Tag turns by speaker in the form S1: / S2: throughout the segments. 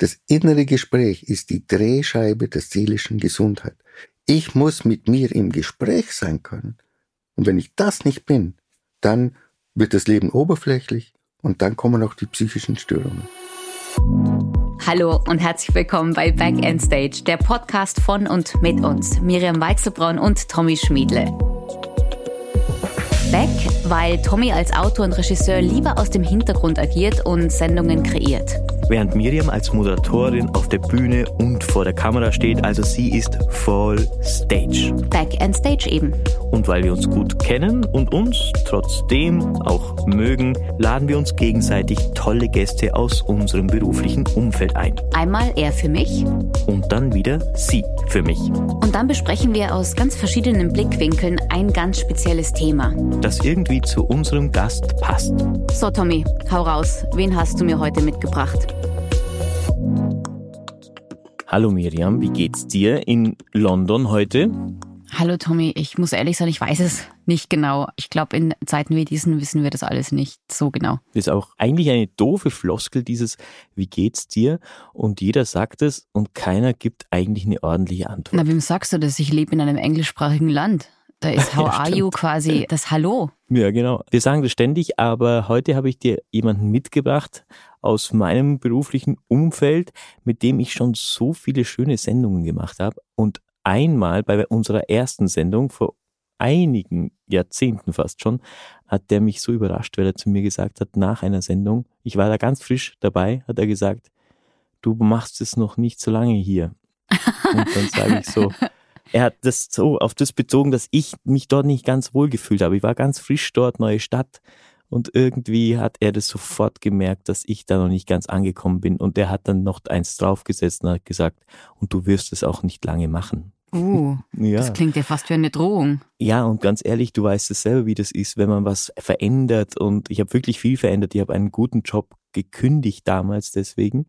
S1: Das innere Gespräch ist die Drehscheibe der seelischen Gesundheit. Ich muss mit mir im Gespräch sein können. Und wenn ich das nicht bin, dann wird das Leben oberflächlich und dann kommen auch die psychischen Störungen.
S2: Hallo und herzlich willkommen bei Back End Stage, der Podcast von und mit uns, Miriam Weichselbraun und Tommy Schmiedle. Back, weil Tommy als Autor und Regisseur lieber aus dem Hintergrund agiert und Sendungen kreiert
S3: während Miriam als Moderatorin auf der Bühne und vor der Kamera steht. Also sie ist voll Stage.
S2: Back and Stage eben.
S3: Und weil wir uns gut kennen und uns trotzdem auch mögen, laden wir uns gegenseitig tolle Gäste aus unserem beruflichen Umfeld ein.
S2: Einmal er für mich.
S3: Und dann wieder sie für mich.
S2: Und dann besprechen wir aus ganz verschiedenen Blickwinkeln ein ganz spezielles Thema.
S3: Das irgendwie zu unserem Gast passt.
S2: So, Tommy, hau raus. Wen hast du mir heute mitgebracht?
S3: Hallo Miriam, wie geht's dir in London heute?
S2: Hallo Tommy, ich muss ehrlich sagen, ich weiß es nicht genau. Ich glaube, in Zeiten wie diesen wissen wir das alles nicht so genau.
S3: Das ist auch eigentlich eine doofe Floskel, dieses Wie geht's dir? Und jeder sagt es und keiner gibt eigentlich eine ordentliche Antwort.
S2: Na, wem sagst du das? Ich lebe in einem englischsprachigen Land. Da ist How ja, are you quasi das Hallo.
S3: Ja, genau. Wir sagen das ständig, aber heute habe ich dir jemanden mitgebracht, aus meinem beruflichen Umfeld, mit dem ich schon so viele schöne Sendungen gemacht habe. Und einmal bei unserer ersten Sendung vor einigen Jahrzehnten fast schon, hat der mich so überrascht, weil er zu mir gesagt hat, nach einer Sendung, ich war da ganz frisch dabei, hat er gesagt, du machst es noch nicht so lange hier. Und dann sage ich so, er hat das so auf das bezogen, dass ich mich dort nicht ganz wohl gefühlt habe. Ich war ganz frisch dort, neue Stadt. Und irgendwie hat er das sofort gemerkt, dass ich da noch nicht ganz angekommen bin. Und er hat dann noch eins draufgesetzt und hat gesagt, und du wirst es auch nicht lange machen.
S2: Uh, ja. das klingt ja fast wie eine Drohung.
S3: Ja, und ganz ehrlich, du weißt es selber, wie das ist, wenn man was verändert. Und ich habe wirklich viel verändert. Ich habe einen guten Job gekündigt damals deswegen.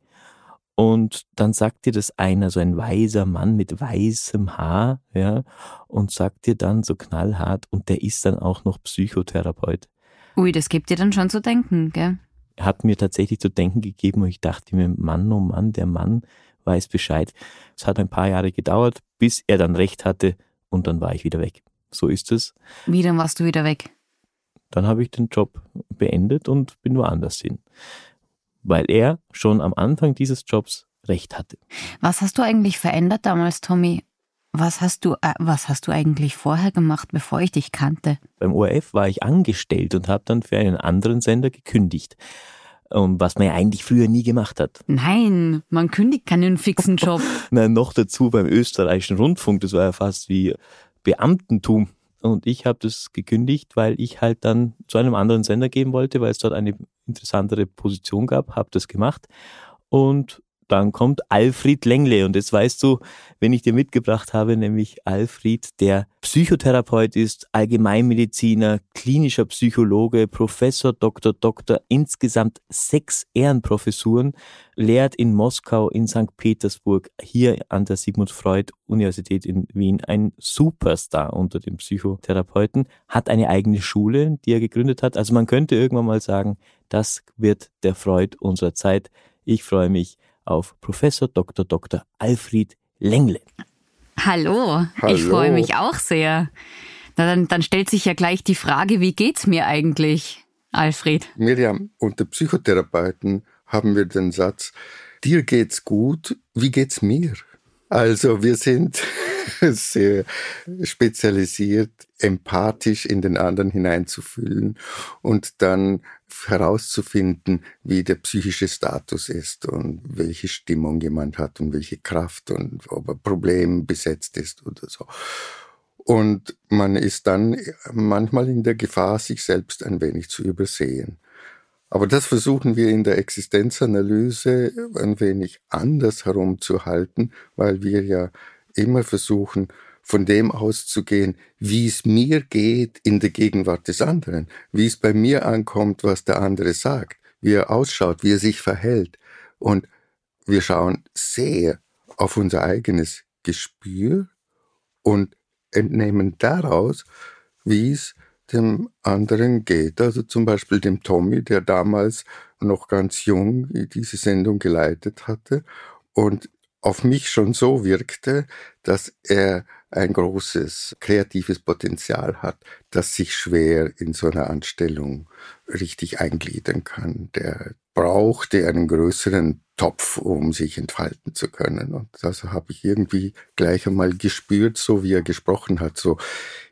S3: Und dann sagt dir das einer, so ein weiser Mann mit weißem Haar, ja, und sagt dir dann so knallhart, und der ist dann auch noch Psychotherapeut.
S2: Ui, das gibt dir dann schon zu denken, gell?
S3: Hat mir tatsächlich zu denken gegeben und ich dachte mir, Mann, oh Mann, der Mann weiß Bescheid. Es hat ein paar Jahre gedauert, bis er dann recht hatte und dann war ich wieder weg. So ist es.
S2: Wie, dann warst du wieder weg?
S3: Dann habe ich den Job beendet und bin woanders hin. Weil er schon am Anfang dieses Jobs recht hatte.
S2: Was hast du eigentlich verändert damals, Tommy? Was hast du, äh, was hast du eigentlich vorher gemacht, bevor ich dich kannte?
S3: Beim ORF war ich angestellt und habe dann für einen anderen Sender gekündigt. Was man ja eigentlich früher nie gemacht hat.
S2: Nein, man kündigt keinen fixen Job.
S3: Nein, noch dazu beim österreichischen Rundfunk, das war ja fast wie Beamtentum. Und ich habe das gekündigt, weil ich halt dann zu einem anderen Sender gehen wollte, weil es dort eine interessantere Position gab, habe das gemacht. Und dann kommt Alfred Lengle und jetzt weißt du, wenn ich dir mitgebracht habe, nämlich Alfred, der Psychotherapeut ist, Allgemeinmediziner, klinischer Psychologe, Professor, Doktor, Doktor, insgesamt sechs Ehrenprofessuren, lehrt in Moskau, in St. Petersburg, hier an der Sigmund Freud Universität in Wien, ein Superstar unter den Psychotherapeuten, hat eine eigene Schule, die er gegründet hat. Also man könnte irgendwann mal sagen, das wird der Freud unserer Zeit. Ich freue mich auf Professor Dr. Dr. Alfred Lengle.
S2: Hallo, Hallo. ich freue mich auch sehr. Na, dann, dann stellt sich ja gleich die Frage, wie geht's mir eigentlich, Alfred?
S1: Miriam, unter Psychotherapeuten haben wir den Satz, dir geht's gut, wie geht's mir? Also wir sind sehr spezialisiert, empathisch in den anderen hineinzufühlen und dann herauszufinden, wie der psychische Status ist und welche Stimmung jemand hat und welche Kraft und ob er problembesetzt ist oder so. Und man ist dann manchmal in der Gefahr, sich selbst ein wenig zu übersehen. Aber das versuchen wir in der Existenzanalyse ein wenig anders herumzuhalten, weil wir ja immer versuchen, von dem auszugehen, wie es mir geht in der Gegenwart des anderen, wie es bei mir ankommt, was der andere sagt, wie er ausschaut, wie er sich verhält. Und wir schauen sehr auf unser eigenes Gespür und entnehmen daraus, wie es dem anderen geht. Also zum Beispiel dem Tommy, der damals noch ganz jung diese Sendung geleitet hatte und auf mich schon so wirkte, dass er ein großes kreatives Potenzial hat, das sich schwer in so einer Anstellung richtig eingliedern kann. Der brauchte einen größeren Topf, um sich entfalten zu können. Und das habe ich irgendwie gleich einmal gespürt, so wie er gesprochen hat, so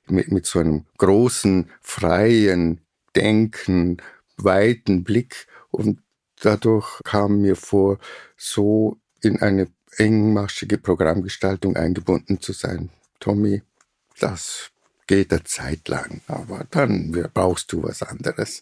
S1: mit, mit so einem großen, freien Denken, weiten Blick. Und dadurch kam mir vor, so in eine engmaschige Programmgestaltung eingebunden zu sein. Tommy, das geht eine Zeit lang, aber dann brauchst du was anderes.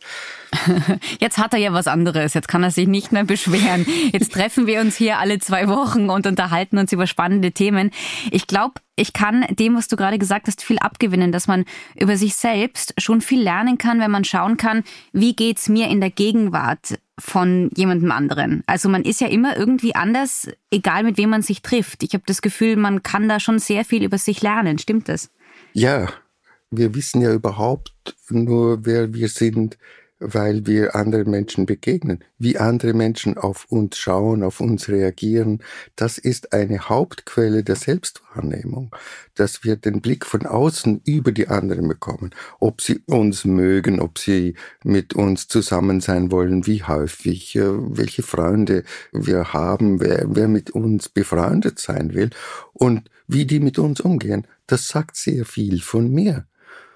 S2: Jetzt hat er ja was anderes, jetzt kann er sich nicht mehr beschweren. Jetzt treffen wir uns hier alle zwei Wochen und unterhalten uns über spannende Themen. Ich glaube, ich kann dem, was du gerade gesagt hast, viel abgewinnen, dass man über sich selbst schon viel lernen kann, wenn man schauen kann, wie geht's mir in der Gegenwart von jemandem anderen. Also man ist ja immer irgendwie anders, egal mit wem man sich trifft. Ich habe das Gefühl, man kann da schon sehr viel über sich lernen. Stimmt das?
S1: Ja, wir wissen ja überhaupt nur, wer wir sind, weil wir anderen Menschen begegnen. Wie andere Menschen auf uns schauen, auf uns reagieren, das ist eine Hauptquelle der Selbstwahrnehmung, dass wir den Blick von außen über die anderen bekommen, ob sie uns mögen, ob sie mit uns zusammen sein wollen, wie häufig, äh, welche Freunde wir haben, wer, wer mit uns befreundet sein will und wie die mit uns umgehen. Das sagt sehr viel von mir.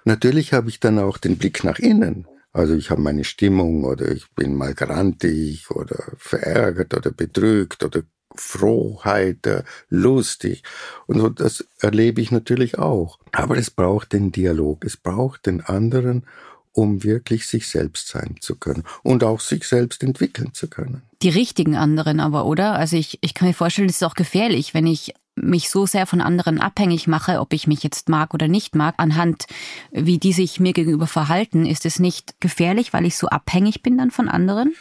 S1: Natürlich habe ich dann auch den Blick nach innen. Also ich habe meine Stimmung oder ich bin mal grantig oder verärgert oder betrügt oder froh, heiter, lustig. Und so, das erlebe ich natürlich auch. Aber es braucht den Dialog, es braucht den anderen, um wirklich sich selbst sein zu können und auch sich selbst entwickeln zu können.
S2: Die richtigen anderen aber, oder? Also ich, ich kann mir vorstellen, es ist auch gefährlich, wenn ich mich so sehr von anderen abhängig mache, ob ich mich jetzt mag oder nicht mag, anhand wie die sich mir gegenüber verhalten, ist es nicht gefährlich, weil ich so abhängig bin dann von anderen?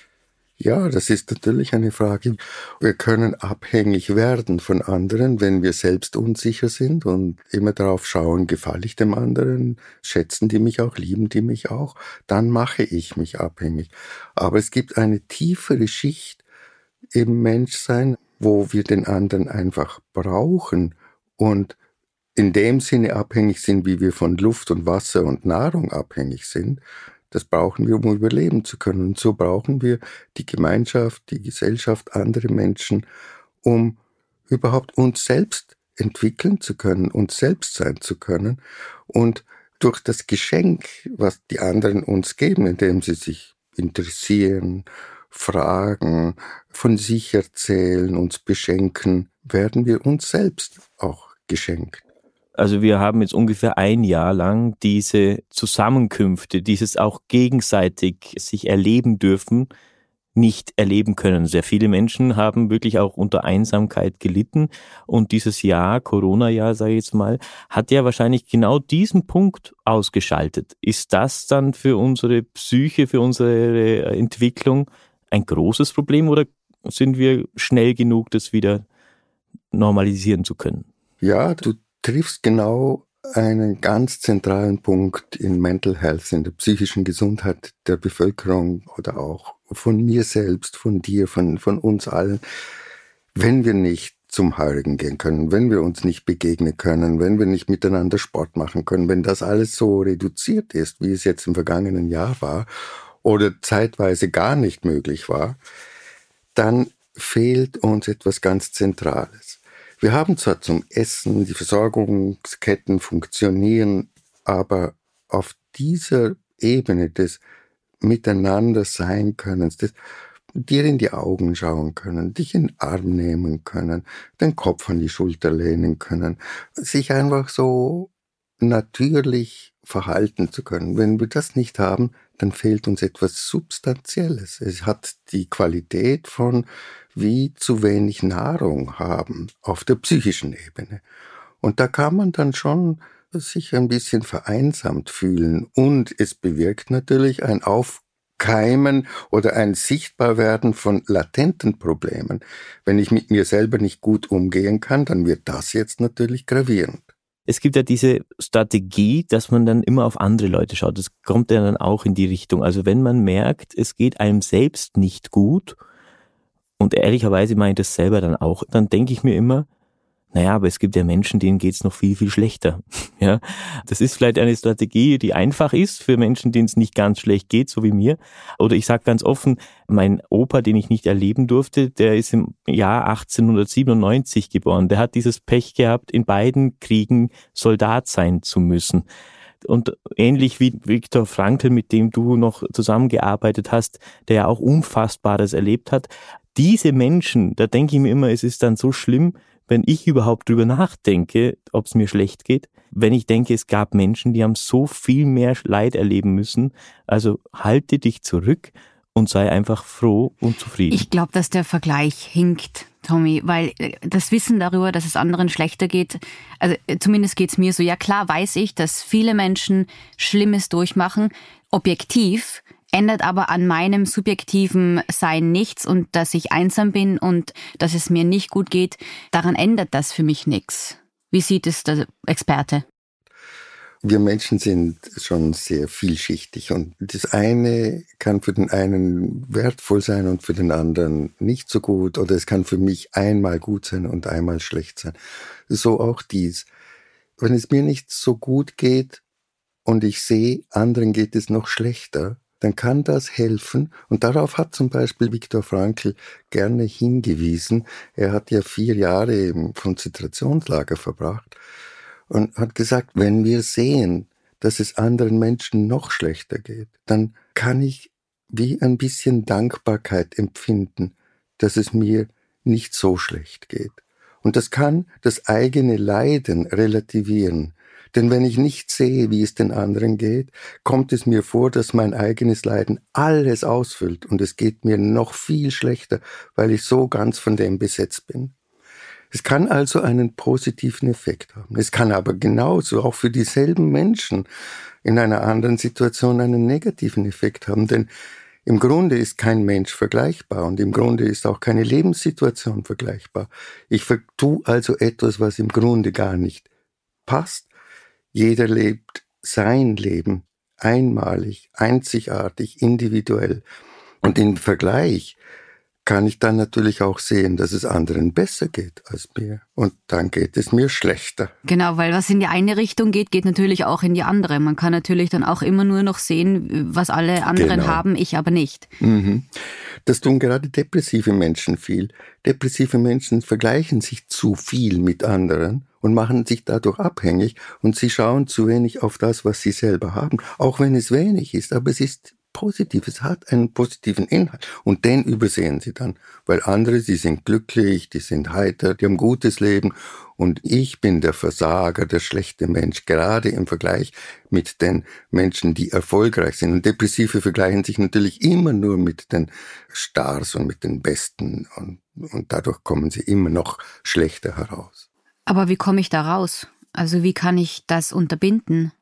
S1: Ja, das ist natürlich eine Frage. Wir können abhängig werden von anderen, wenn wir selbst unsicher sind und immer darauf schauen, gefalle ich dem anderen, schätzen die mich auch, lieben die mich auch, dann mache ich mich abhängig. Aber es gibt eine tiefere Schicht im Menschsein, wo wir den anderen einfach brauchen und in dem Sinne abhängig sind, wie wir von Luft und Wasser und Nahrung abhängig sind. Das brauchen wir, um überleben zu können. Und so brauchen wir die Gemeinschaft, die Gesellschaft, andere Menschen, um überhaupt uns selbst entwickeln zu können, uns selbst sein zu können. Und durch das Geschenk, was die anderen uns geben, indem sie sich interessieren fragen, von sich erzählen, uns beschenken, werden wir uns selbst auch geschenkt.
S3: Also wir haben jetzt ungefähr ein Jahr lang diese Zusammenkünfte, dieses auch gegenseitig sich erleben dürfen, nicht erleben können. Sehr viele Menschen haben wirklich auch unter Einsamkeit gelitten und dieses Jahr, Corona-Jahr, sage ich jetzt mal, hat ja wahrscheinlich genau diesen Punkt ausgeschaltet. Ist das dann für unsere Psyche, für unsere Entwicklung ein großes Problem oder sind wir schnell genug, das wieder normalisieren zu können?
S1: Ja, du triffst genau einen ganz zentralen Punkt in Mental Health, in der psychischen Gesundheit der Bevölkerung oder auch von mir selbst, von dir, von, von uns allen. Wenn wir nicht zum Heiligen gehen können, wenn wir uns nicht begegnen können, wenn wir nicht miteinander Sport machen können, wenn das alles so reduziert ist, wie es jetzt im vergangenen Jahr war oder zeitweise gar nicht möglich war, dann fehlt uns etwas ganz Zentrales. Wir haben zwar zum Essen, die Versorgungsketten funktionieren, aber auf dieser Ebene des Miteinander sein können, des dir in die Augen schauen können, dich in den Arm nehmen können, den Kopf an die Schulter lehnen können, sich einfach so natürlich verhalten zu können. Wenn wir das nicht haben, dann fehlt uns etwas Substanzielles. Es hat die Qualität von wie zu wenig Nahrung haben auf der psychischen Ebene. Und da kann man dann schon sich ein bisschen vereinsamt fühlen und es bewirkt natürlich ein Aufkeimen oder ein Sichtbarwerden von latenten Problemen. Wenn ich mit mir selber nicht gut umgehen kann, dann wird das jetzt natürlich gravierend.
S3: Es gibt ja diese Strategie, dass man dann immer auf andere Leute schaut. Das kommt ja dann auch in die Richtung. Also wenn man merkt, es geht einem selbst nicht gut, und ehrlicherweise meine ich das selber dann auch, dann denke ich mir immer, naja, aber es gibt ja Menschen, denen geht's noch viel, viel schlechter. Ja, das ist vielleicht eine Strategie, die einfach ist für Menschen, denen es nicht ganz schlecht geht, so wie mir. Oder ich sage ganz offen, mein Opa, den ich nicht erleben durfte, der ist im Jahr 1897 geboren. Der hat dieses Pech gehabt, in beiden Kriegen Soldat sein zu müssen. Und ähnlich wie Viktor Frankl, mit dem du noch zusammengearbeitet hast, der ja auch Unfassbares erlebt hat. Diese Menschen, da denke ich mir immer, es ist dann so schlimm, wenn ich überhaupt drüber nachdenke, ob es mir schlecht geht, wenn ich denke, es gab Menschen, die haben so viel mehr Leid erleben müssen. Also halte dich zurück und sei einfach froh und zufrieden.
S2: Ich glaube, dass der Vergleich hinkt, Tommy, weil äh, das Wissen darüber, dass es anderen schlechter geht, also äh, zumindest geht's mir so, ja klar weiß ich, dass viele Menschen Schlimmes durchmachen, objektiv, ändert aber an meinem subjektiven Sein nichts und dass ich einsam bin und dass es mir nicht gut geht, daran ändert das für mich nichts. Wie sieht es der Experte?
S1: Wir Menschen sind schon sehr vielschichtig und das eine kann für den einen wertvoll sein und für den anderen nicht so gut oder es kann für mich einmal gut sein und einmal schlecht sein. So auch dies. Wenn es mir nicht so gut geht und ich sehe, anderen geht es noch schlechter, dann kann das helfen. Und darauf hat zum Beispiel Viktor Frankl gerne hingewiesen. Er hat ja vier Jahre im Konzentrationslager verbracht und hat gesagt, wenn wir sehen, dass es anderen Menschen noch schlechter geht, dann kann ich wie ein bisschen Dankbarkeit empfinden, dass es mir nicht so schlecht geht. Und das kann das eigene Leiden relativieren. Denn wenn ich nicht sehe, wie es den anderen geht, kommt es mir vor, dass mein eigenes Leiden alles ausfüllt und es geht mir noch viel schlechter, weil ich so ganz von dem besetzt bin. Es kann also einen positiven Effekt haben. Es kann aber genauso auch für dieselben Menschen in einer anderen Situation einen negativen Effekt haben, denn im Grunde ist kein Mensch vergleichbar und im Grunde ist auch keine Lebenssituation vergleichbar. Ich tue also etwas, was im Grunde gar nicht passt jeder lebt sein Leben einmalig, einzigartig, individuell. Und im Vergleich kann ich dann natürlich auch sehen, dass es anderen besser geht als mir. Und dann geht es mir schlechter.
S2: Genau, weil was in die eine Richtung geht, geht natürlich auch in die andere. Man kann natürlich dann auch immer nur noch sehen, was alle anderen genau. haben, ich aber nicht.
S1: Mhm. Das tun gerade depressive Menschen viel. Depressive Menschen vergleichen sich zu viel mit anderen und machen sich dadurch abhängig und sie schauen zu wenig auf das, was sie selber haben, auch wenn es wenig ist, aber es ist positiv, es hat einen positiven Inhalt und den übersehen sie dann, weil andere, sie sind glücklich, die sind heiter, die haben gutes Leben und ich bin der Versager, der schlechte Mensch, gerade im Vergleich mit den Menschen, die erfolgreich sind. Und Depressive vergleichen sich natürlich immer nur mit den Stars und mit den Besten und, und dadurch kommen sie immer noch schlechter heraus.
S2: Aber wie komme ich da raus? Also wie kann ich das unterbinden,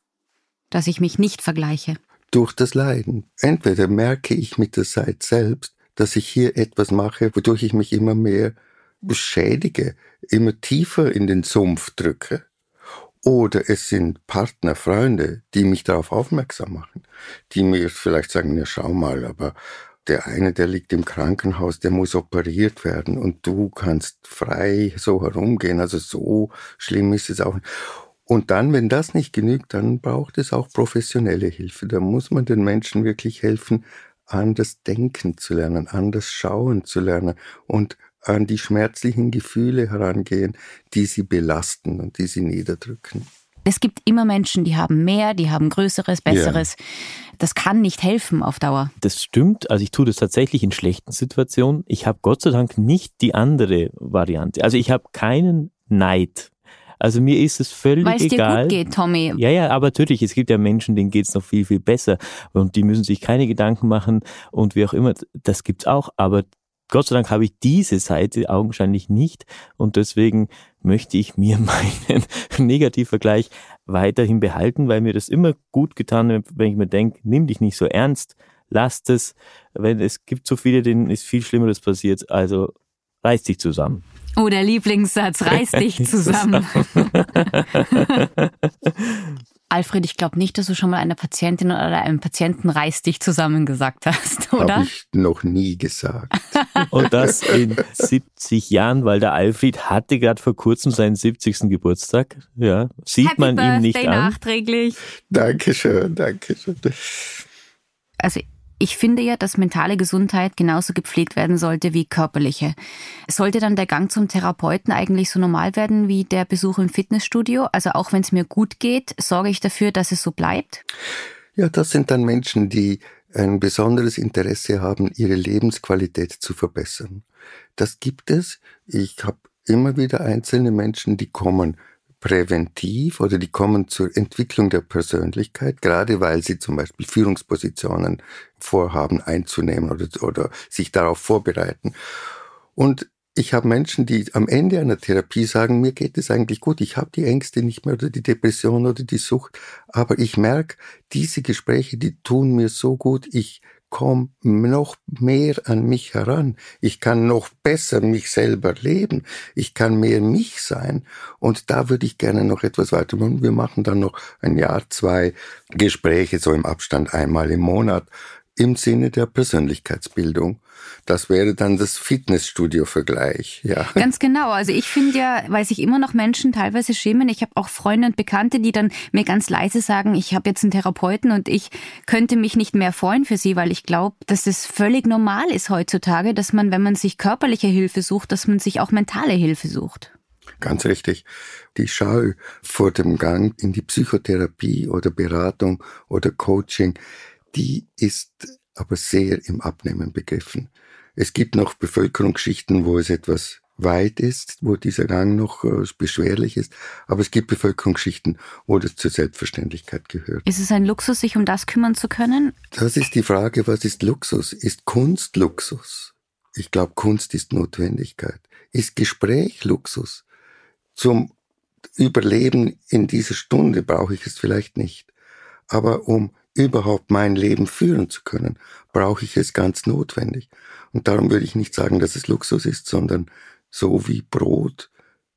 S2: dass ich mich nicht vergleiche?
S1: Durch das Leiden. Entweder merke ich mit der Zeit selbst, dass ich hier etwas mache, wodurch ich mich immer mehr beschädige, immer tiefer in den Sumpf drücke. Oder es sind Partner, Freunde, die mich darauf aufmerksam machen, die mir vielleicht sagen, ja schau mal, aber der eine, der liegt im Krankenhaus, der muss operiert werden und du kannst frei so herumgehen. Also so schlimm ist es auch. Und dann, wenn das nicht genügt, dann braucht es auch professionelle Hilfe. Da muss man den Menschen wirklich helfen, anders denken zu lernen, anders schauen zu lernen und an die schmerzlichen Gefühle herangehen, die sie belasten und die sie niederdrücken.
S2: Es gibt immer Menschen, die haben mehr, die haben Größeres, Besseres. Ja. Das kann nicht helfen auf Dauer.
S3: Das stimmt. Also ich tue das tatsächlich in schlechten Situationen. Ich habe Gott sei Dank nicht die andere Variante. Also ich habe keinen Neid. Also mir ist es völlig Weil es
S2: dir gut geht, Tommy.
S3: Ja, ja, aber natürlich, es gibt ja Menschen, denen geht es noch viel, viel besser. Und die müssen sich keine Gedanken machen und wie auch immer. Das gibt's auch. Aber Gott sei Dank habe ich diese Seite augenscheinlich nicht und deswegen möchte ich mir meinen Negativvergleich weiterhin behalten, weil mir das immer gut getan hat, wenn ich mir denke, nimm dich nicht so ernst, lass es, wenn es gibt so viele, denen ist viel Schlimmeres passiert, also reiß dich zusammen.
S2: Oh, der Lieblingssatz, reiß dich zusammen. Alfred, ich glaube nicht, dass du schon mal einer Patientin oder einem Patienten reiß dich zusammen gesagt hast, oder?
S1: Habe ich noch nie gesagt.
S3: Und das in 70 Jahren, weil der Alfred hatte gerade vor kurzem seinen 70. Geburtstag. Ja, sieht
S2: Happy
S3: man
S2: Birthday
S3: ihm nicht an.
S2: nachträglich.
S1: Dankeschön, Dankeschön.
S2: Also ich finde ja, dass mentale Gesundheit genauso gepflegt werden sollte wie körperliche. Sollte dann der Gang zum Therapeuten eigentlich so normal werden wie der Besuch im Fitnessstudio? Also auch wenn es mir gut geht, sorge ich dafür, dass es so bleibt?
S1: Ja, das sind dann Menschen, die ein besonderes Interesse haben, ihre Lebensqualität zu verbessern. Das gibt es. Ich habe immer wieder einzelne Menschen, die kommen präventiv oder die kommen zur Entwicklung der Persönlichkeit, gerade weil sie zum Beispiel Führungspositionen vorhaben einzunehmen oder, oder sich darauf vorbereiten. Und ich habe Menschen, die am Ende einer Therapie sagen, mir geht es eigentlich gut, ich habe die Ängste nicht mehr oder die Depression oder die Sucht, aber ich merke, diese Gespräche, die tun mir so gut, ich komme noch mehr an mich heran. Ich kann noch besser mich selber leben. Ich kann mehr mich sein. Und da würde ich gerne noch etwas weitermachen. Wir machen dann noch ein Jahr, zwei Gespräche, so im Abstand einmal im Monat, im Sinne der Persönlichkeitsbildung. Das wäre dann das Fitnessstudio-Vergleich, ja.
S2: Ganz genau. Also ich finde ja, weil sich immer noch Menschen teilweise schämen. Ich habe auch Freunde und Bekannte, die dann mir ganz leise sagen, ich habe jetzt einen Therapeuten und ich könnte mich nicht mehr freuen für sie, weil ich glaube, dass es völlig normal ist heutzutage, dass man, wenn man sich körperliche Hilfe sucht, dass man sich auch mentale Hilfe sucht.
S1: Ganz richtig. Die Schau vor dem Gang in die Psychotherapie oder Beratung oder Coaching, die ist aber sehr im Abnehmen begriffen. Es gibt noch Bevölkerungsschichten, wo es etwas weit ist, wo dieser Gang noch äh, beschwerlich ist, aber es gibt Bevölkerungsschichten, wo das zur Selbstverständlichkeit gehört.
S2: Ist es ein Luxus, sich um das kümmern zu können?
S1: Das ist die Frage, was ist Luxus? Ist Kunst Luxus? Ich glaube, Kunst ist Notwendigkeit. Ist Gespräch Luxus? Zum Überleben in dieser Stunde brauche ich es vielleicht nicht. Aber um überhaupt mein Leben führen zu können, brauche ich es ganz notwendig. Und darum würde ich nicht sagen, dass es Luxus ist, sondern so wie Brot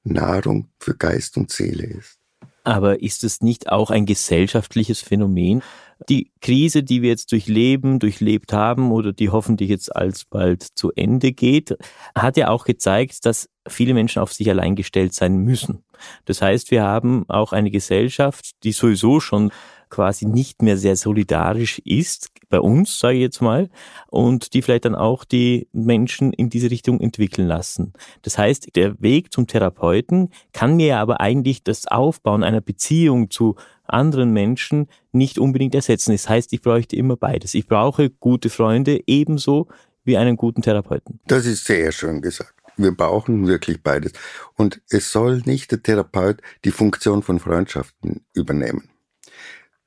S1: Nahrung für Geist und Seele ist.
S3: Aber ist es nicht auch ein gesellschaftliches Phänomen? Die Krise, die wir jetzt durchleben, durchlebt haben oder die hoffentlich jetzt alsbald zu Ende geht, hat ja auch gezeigt, dass viele Menschen auf sich allein gestellt sein müssen. Das heißt, wir haben auch eine Gesellschaft, die sowieso schon quasi nicht mehr sehr solidarisch ist, bei uns, sage ich jetzt mal, und die vielleicht dann auch die Menschen in diese Richtung entwickeln lassen. Das heißt, der Weg zum Therapeuten kann mir aber eigentlich das Aufbauen einer Beziehung zu anderen Menschen nicht unbedingt ersetzen. Das heißt, ich bräuchte immer beides. Ich brauche gute Freunde ebenso wie einen guten Therapeuten.
S1: Das ist sehr schön gesagt. Wir brauchen wirklich beides. Und es soll nicht der Therapeut die Funktion von Freundschaften übernehmen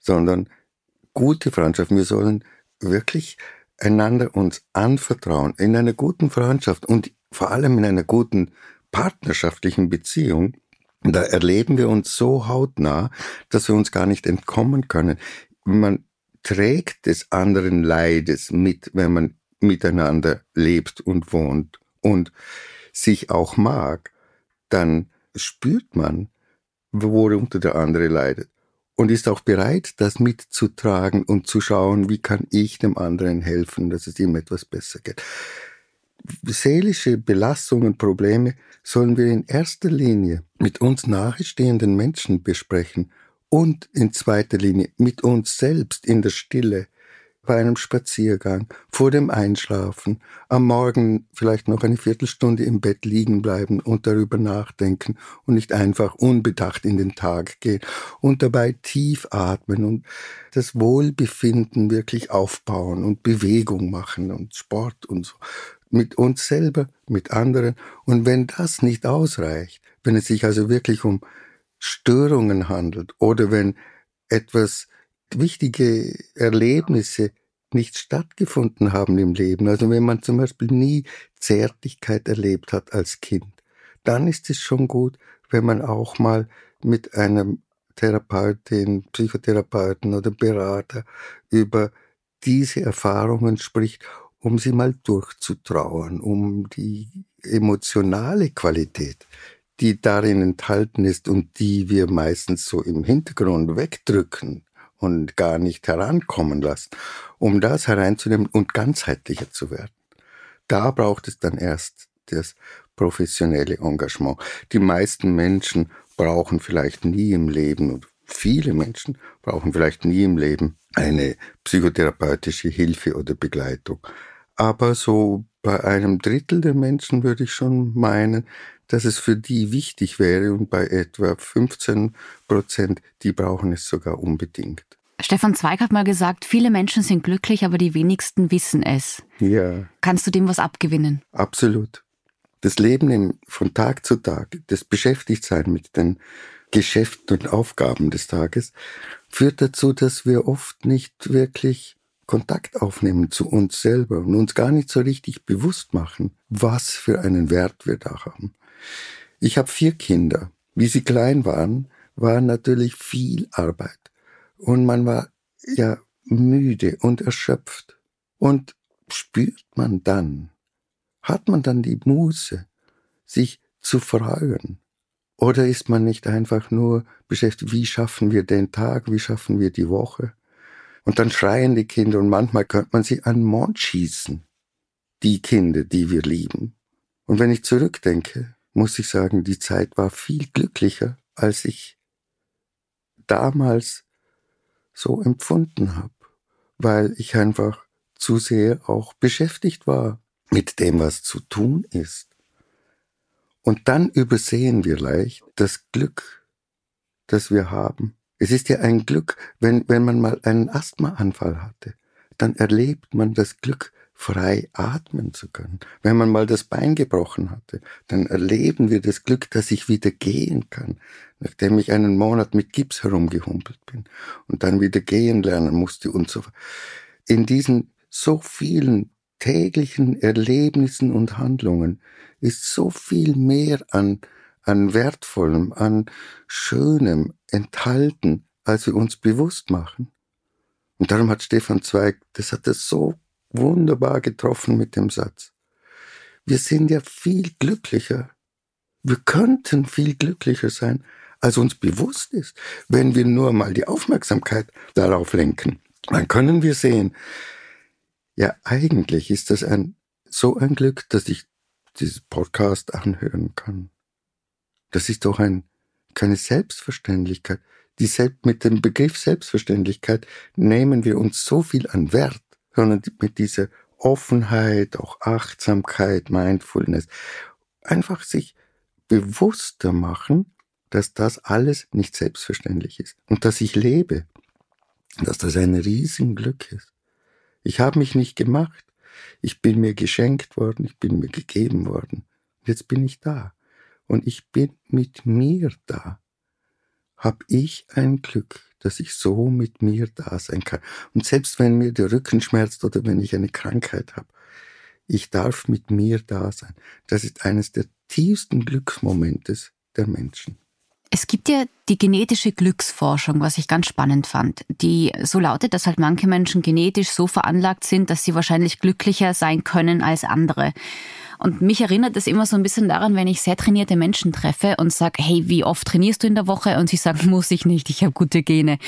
S1: sondern gute Freundschaften. Wir sollen wirklich einander uns anvertrauen. In einer guten Freundschaft und vor allem in einer guten partnerschaftlichen Beziehung, da erleben wir uns so hautnah, dass wir uns gar nicht entkommen können. Man trägt des anderen Leides mit, wenn man miteinander lebt und wohnt und sich auch mag, dann spürt man, worunter der andere leidet und ist auch bereit, das mitzutragen und zu schauen, wie kann ich dem anderen helfen, dass es ihm etwas besser geht. Seelische Belastungen, Probleme sollen wir in erster Linie mit uns nahestehenden Menschen besprechen und in zweiter Linie mit uns selbst in der Stille bei einem Spaziergang, vor dem Einschlafen, am Morgen vielleicht noch eine Viertelstunde im Bett liegen bleiben und darüber nachdenken und nicht einfach unbedacht in den Tag gehen und dabei tief atmen und das Wohlbefinden wirklich aufbauen und Bewegung machen und Sport und so. Mit uns selber, mit anderen. Und wenn das nicht ausreicht, wenn es sich also wirklich um Störungen handelt oder wenn etwas wichtige Erlebnisse nicht stattgefunden haben im Leben. Also wenn man zum Beispiel nie Zärtlichkeit erlebt hat als Kind, dann ist es schon gut, wenn man auch mal mit einem Therapeutin, Psychotherapeuten oder Berater über diese Erfahrungen spricht, um sie mal durchzutrauern, um die emotionale Qualität, die darin enthalten ist und die wir meistens so im Hintergrund wegdrücken und gar nicht herankommen lassen, um das hereinzunehmen und ganzheitlicher zu werden. Da braucht es dann erst das professionelle Engagement. Die meisten Menschen brauchen vielleicht nie im Leben und viele Menschen brauchen vielleicht nie im Leben eine psychotherapeutische Hilfe oder Begleitung. Aber so bei einem Drittel der Menschen würde ich schon meinen, dass es für die wichtig wäre und bei etwa 15 Prozent, die brauchen es sogar unbedingt.
S2: Stefan Zweig hat mal gesagt, viele Menschen sind glücklich, aber die wenigsten wissen es.
S1: Ja.
S2: Kannst du dem was abgewinnen?
S1: Absolut. Das Leben von Tag zu Tag, das Beschäftigtsein mit den Geschäften und Aufgaben des Tages, führt dazu, dass wir oft nicht wirklich Kontakt aufnehmen zu uns selber und uns gar nicht so richtig bewusst machen, was für einen Wert wir da haben. Ich habe vier Kinder. Wie sie klein waren, war natürlich viel Arbeit. Und man war ja müde und erschöpft. Und spürt man dann, hat man dann die Muße, sich zu freuen? Oder ist man nicht einfach nur beschäftigt, wie schaffen wir den Tag, wie schaffen wir die Woche? Und dann schreien die Kinder und manchmal könnte man sie an den Mond schießen. Die Kinder, die wir lieben. Und wenn ich zurückdenke, muss ich sagen, die Zeit war viel glücklicher, als ich damals so empfunden habe, weil ich einfach zu sehr auch beschäftigt war mit dem, was zu tun ist. Und dann übersehen wir leicht das Glück, das wir haben. Es ist ja ein Glück, wenn, wenn man mal einen Asthmaanfall hatte, dann erlebt man das Glück, frei atmen zu können. Wenn man mal das Bein gebrochen hatte, dann erleben wir das Glück, dass ich wieder gehen kann, nachdem ich einen Monat mit Gips herumgehumpelt bin und dann wieder gehen lernen musste und so. In diesen so vielen täglichen Erlebnissen und Handlungen ist so viel mehr an, an Wertvollem, an Schönem enthalten, als wir uns bewusst machen. Und darum hat Stefan Zweig, das hat er so wunderbar getroffen mit dem Satz. Wir sind ja viel glücklicher. Wir könnten viel glücklicher sein, als uns bewusst ist, wenn wir nur mal die Aufmerksamkeit darauf lenken. Dann können wir sehen, ja, eigentlich ist das ein, so ein Glück, dass ich dieses Podcast anhören kann. Das ist doch ein, keine Selbstverständlichkeit. Die Selbst, mit dem Begriff Selbstverständlichkeit nehmen wir uns so viel an Wert sondern mit dieser Offenheit, auch Achtsamkeit, Mindfulness, einfach sich bewusster machen, dass das alles nicht selbstverständlich ist und dass ich lebe, dass das ein Riesenglück ist. Ich habe mich nicht gemacht, ich bin mir geschenkt worden, ich bin mir gegeben worden. Jetzt bin ich da und ich bin mit mir da. Hab ich ein Glück, dass ich so mit mir da sein kann. Und selbst wenn mir der Rücken schmerzt oder wenn ich eine Krankheit habe, ich darf mit mir da sein. Das ist eines der tiefsten Glücksmomentes der Menschen.
S2: Es gibt ja die genetische Glücksforschung, was ich ganz spannend fand, die so lautet, dass halt manche Menschen genetisch so veranlagt sind, dass sie wahrscheinlich glücklicher sein können als andere. Und mich erinnert das immer so ein bisschen daran, wenn ich sehr trainierte Menschen treffe und sage, hey, wie oft trainierst du in der Woche? Und sie sagen, muss ich nicht, ich habe gute Gene.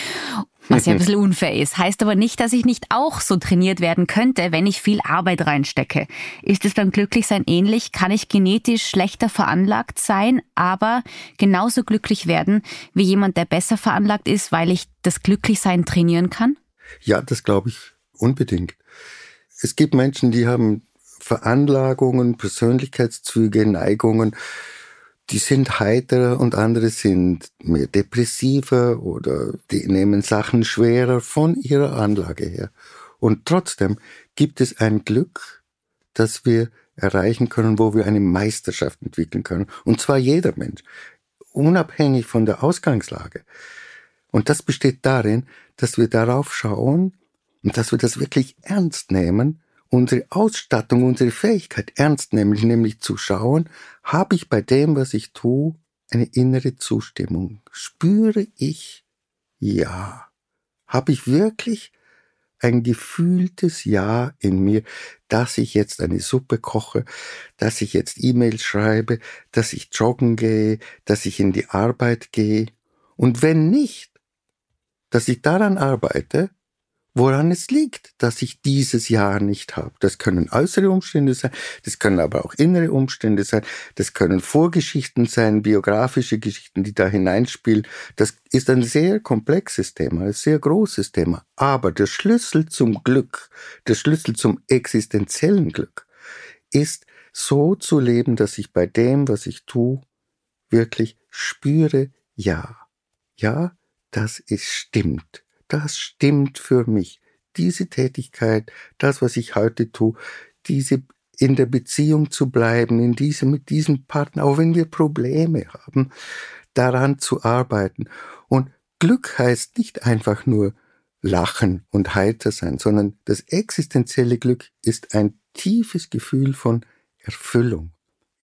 S2: Was ja ein bisschen unfair ist. Heißt aber nicht, dass ich nicht auch so trainiert werden könnte, wenn ich viel Arbeit reinstecke. Ist es beim Glücklichsein ähnlich? Kann ich genetisch schlechter veranlagt sein, aber genauso glücklich werden wie jemand, der besser veranlagt ist, weil ich das Glücklichsein trainieren kann?
S1: Ja, das glaube ich unbedingt. Es gibt Menschen, die haben Veranlagungen, Persönlichkeitszüge, Neigungen, die sind heiterer und andere sind mehr depressiver oder die nehmen Sachen schwerer von ihrer Anlage her. Und trotzdem gibt es ein Glück, das wir erreichen können, wo wir eine Meisterschaft entwickeln können. Und zwar jeder Mensch, unabhängig von der Ausgangslage. Und das besteht darin, dass wir darauf schauen und dass wir das wirklich ernst nehmen unsere Ausstattung, unsere Fähigkeit ernst nehmen, nämlich zu schauen, habe ich bei dem, was ich tue, eine innere Zustimmung? Spüre ich, ja, habe ich wirklich ein gefühltes Ja in mir, dass ich jetzt eine Suppe koche, dass ich jetzt E-Mails schreibe, dass ich joggen gehe, dass ich in die Arbeit gehe. Und wenn nicht, dass ich daran arbeite, woran es liegt, dass ich dieses Jahr nicht habe. Das können äußere Umstände sein, das können aber auch innere Umstände sein, das können Vorgeschichten sein, biografische Geschichten, die da hineinspielen. Das ist ein sehr komplexes Thema, ein sehr großes Thema. Aber der Schlüssel zum Glück, der Schlüssel zum existenziellen Glück ist so zu leben, dass ich bei dem, was ich tue, wirklich spüre, ja, ja, das ist stimmt das stimmt für mich. Diese Tätigkeit, das, was ich heute tue, diese in der Beziehung zu bleiben, in diesem, mit diesem Partner, auch wenn wir Probleme haben, daran zu arbeiten. Und Glück heißt nicht einfach nur lachen und heiter sein, sondern das existenzielle Glück ist ein tiefes Gefühl von Erfüllung.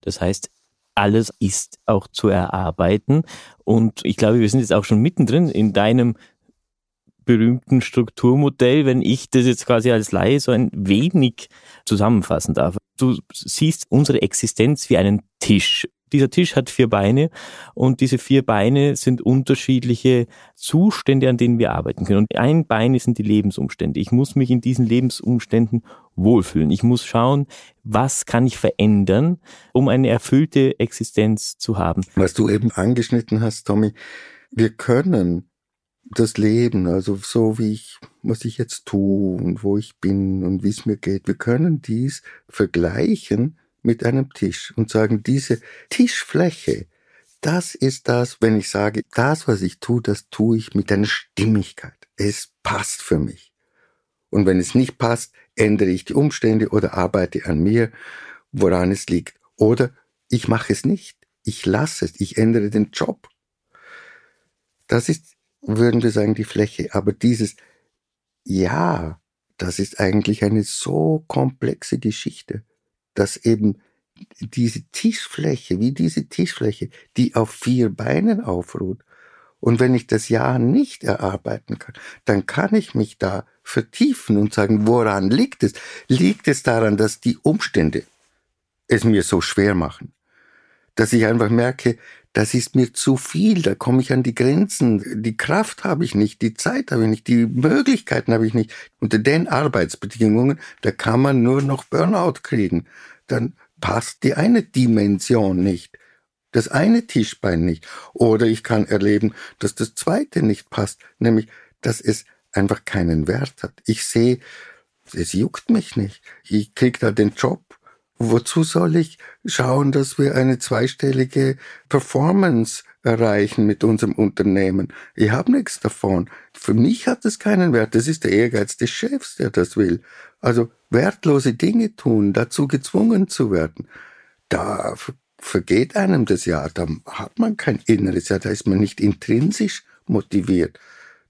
S3: Das heißt, alles ist auch zu erarbeiten. Und ich glaube, wir sind jetzt auch schon mittendrin in deinem berühmten Strukturmodell, wenn ich das jetzt quasi als Laie so ein wenig zusammenfassen darf. Du siehst unsere Existenz wie einen Tisch. Dieser Tisch hat vier Beine und diese vier Beine sind unterschiedliche Zustände, an denen wir arbeiten können. Und ein Bein sind die Lebensumstände. Ich muss mich in diesen Lebensumständen wohlfühlen. Ich muss schauen, was kann ich verändern, um eine erfüllte Existenz zu haben.
S1: Was du eben angeschnitten hast, Tommy, wir können das Leben, also so wie ich, was ich jetzt tue und wo ich bin und wie es mir geht. Wir können dies vergleichen mit einem Tisch und sagen, diese Tischfläche, das ist das, wenn ich sage, das, was ich tue, das tue ich mit einer Stimmigkeit. Es passt für mich. Und wenn es nicht passt, ändere ich die Umstände oder arbeite an mir, woran es liegt. Oder ich mache es nicht. Ich lasse es. Ich ändere den Job. Das ist würden wir sagen, die Fläche. Aber dieses Ja, das ist eigentlich eine so komplexe Geschichte, dass eben diese Tischfläche, wie diese Tischfläche, die auf vier Beinen aufruht, und wenn ich das Ja nicht erarbeiten kann, dann kann ich mich da vertiefen und sagen, woran liegt es? Liegt es daran, dass die Umstände es mir so schwer machen? Dass ich einfach merke, das ist mir zu viel, da komme ich an die Grenzen, die Kraft habe ich nicht, die Zeit habe ich nicht, die Möglichkeiten habe ich nicht. Unter den Arbeitsbedingungen, da kann man nur noch Burnout kriegen. Dann passt die eine Dimension nicht, das eine Tischbein nicht. Oder ich kann erleben, dass das zweite nicht passt, nämlich, dass es einfach keinen Wert hat. Ich sehe, es juckt mich nicht. Ich krieg da den Job Wozu soll ich schauen, dass wir eine zweistellige Performance erreichen mit unserem Unternehmen? Ich habe nichts davon. Für mich hat es keinen Wert. Das ist der Ehrgeiz des Chefs, der das will. Also wertlose Dinge tun, dazu gezwungen zu werden. Da vergeht einem das Jahr. Da hat man kein inneres Jahr. Da ist man nicht intrinsisch motiviert.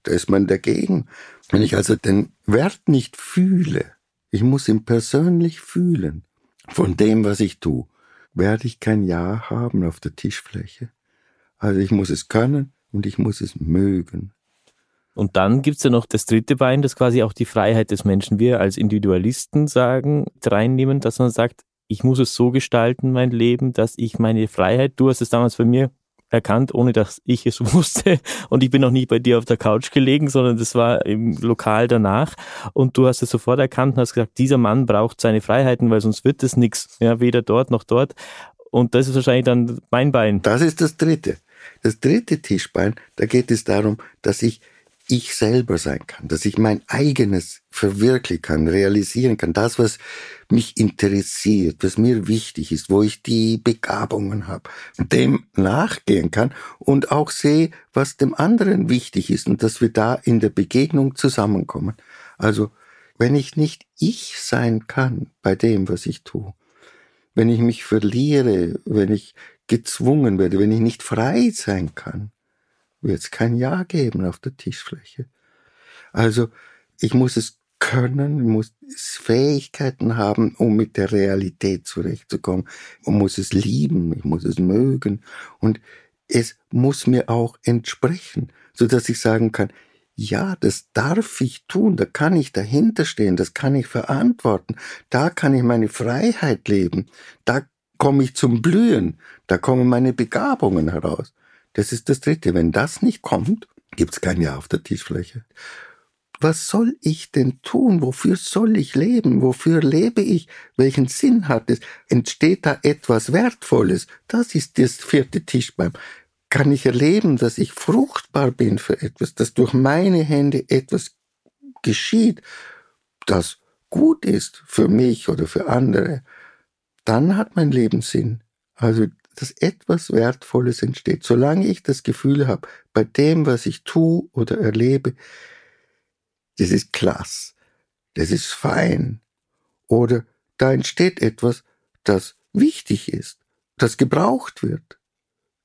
S1: Da ist man dagegen. Wenn ich also den Wert nicht fühle, ich muss ihn persönlich fühlen, von dem, was ich tue, werde ich kein Ja haben auf der Tischfläche. Also ich muss es können und ich muss es mögen.
S3: Und dann gibt's ja noch das dritte Bein, das quasi auch die Freiheit des Menschen wir als Individualisten sagen, reinnehmen, dass man sagt, ich muss es so gestalten, mein Leben, dass ich meine Freiheit, du hast es damals bei mir erkannt, ohne dass ich es wusste. Und ich bin noch nie bei dir auf der Couch gelegen, sondern das war im Lokal danach. Und du hast es sofort erkannt und hast gesagt, dieser Mann braucht seine Freiheiten, weil sonst wird es nichts. Ja, weder dort noch dort. Und das ist wahrscheinlich dann mein Bein.
S1: Das ist das dritte. Das dritte Tischbein, da geht es darum, dass ich ich selber sein kann, dass ich mein eigenes verwirklichen kann, realisieren kann, das, was mich interessiert, was mir wichtig ist, wo ich die Begabungen habe, dem nachgehen kann und auch sehe, was dem anderen wichtig ist und dass wir da in der Begegnung zusammenkommen. Also, wenn ich nicht ich sein kann bei dem, was ich tue, wenn ich mich verliere, wenn ich gezwungen werde, wenn ich nicht frei sein kann, wird es kein Ja geben auf der Tischfläche. Also ich muss es können, muss Fähigkeiten haben, um mit der Realität zurechtzukommen. Man muss es lieben, ich muss es mögen und es muss mir auch entsprechen, so dass ich sagen kann, ja, das darf ich tun, da kann ich dahinter stehen, das kann ich verantworten, da kann ich meine Freiheit leben, da komme ich zum Blühen, da kommen meine Begabungen heraus. Das ist das Dritte. Wenn das nicht kommt, gibt's kein Ja auf der Tischfläche. Was soll ich denn tun? Wofür soll ich leben? Wofür lebe ich? Welchen Sinn hat es? Entsteht da etwas Wertvolles? Das ist das vierte Tischbein. Kann ich erleben, dass ich fruchtbar bin für etwas, dass durch meine Hände etwas geschieht, das gut ist für mich oder für andere? Dann hat mein Leben Sinn. Also dass etwas Wertvolles entsteht. Solange ich das Gefühl habe, bei dem, was ich tue oder erlebe, das ist klasse, das ist fein. Oder da entsteht etwas, das wichtig ist, das gebraucht wird.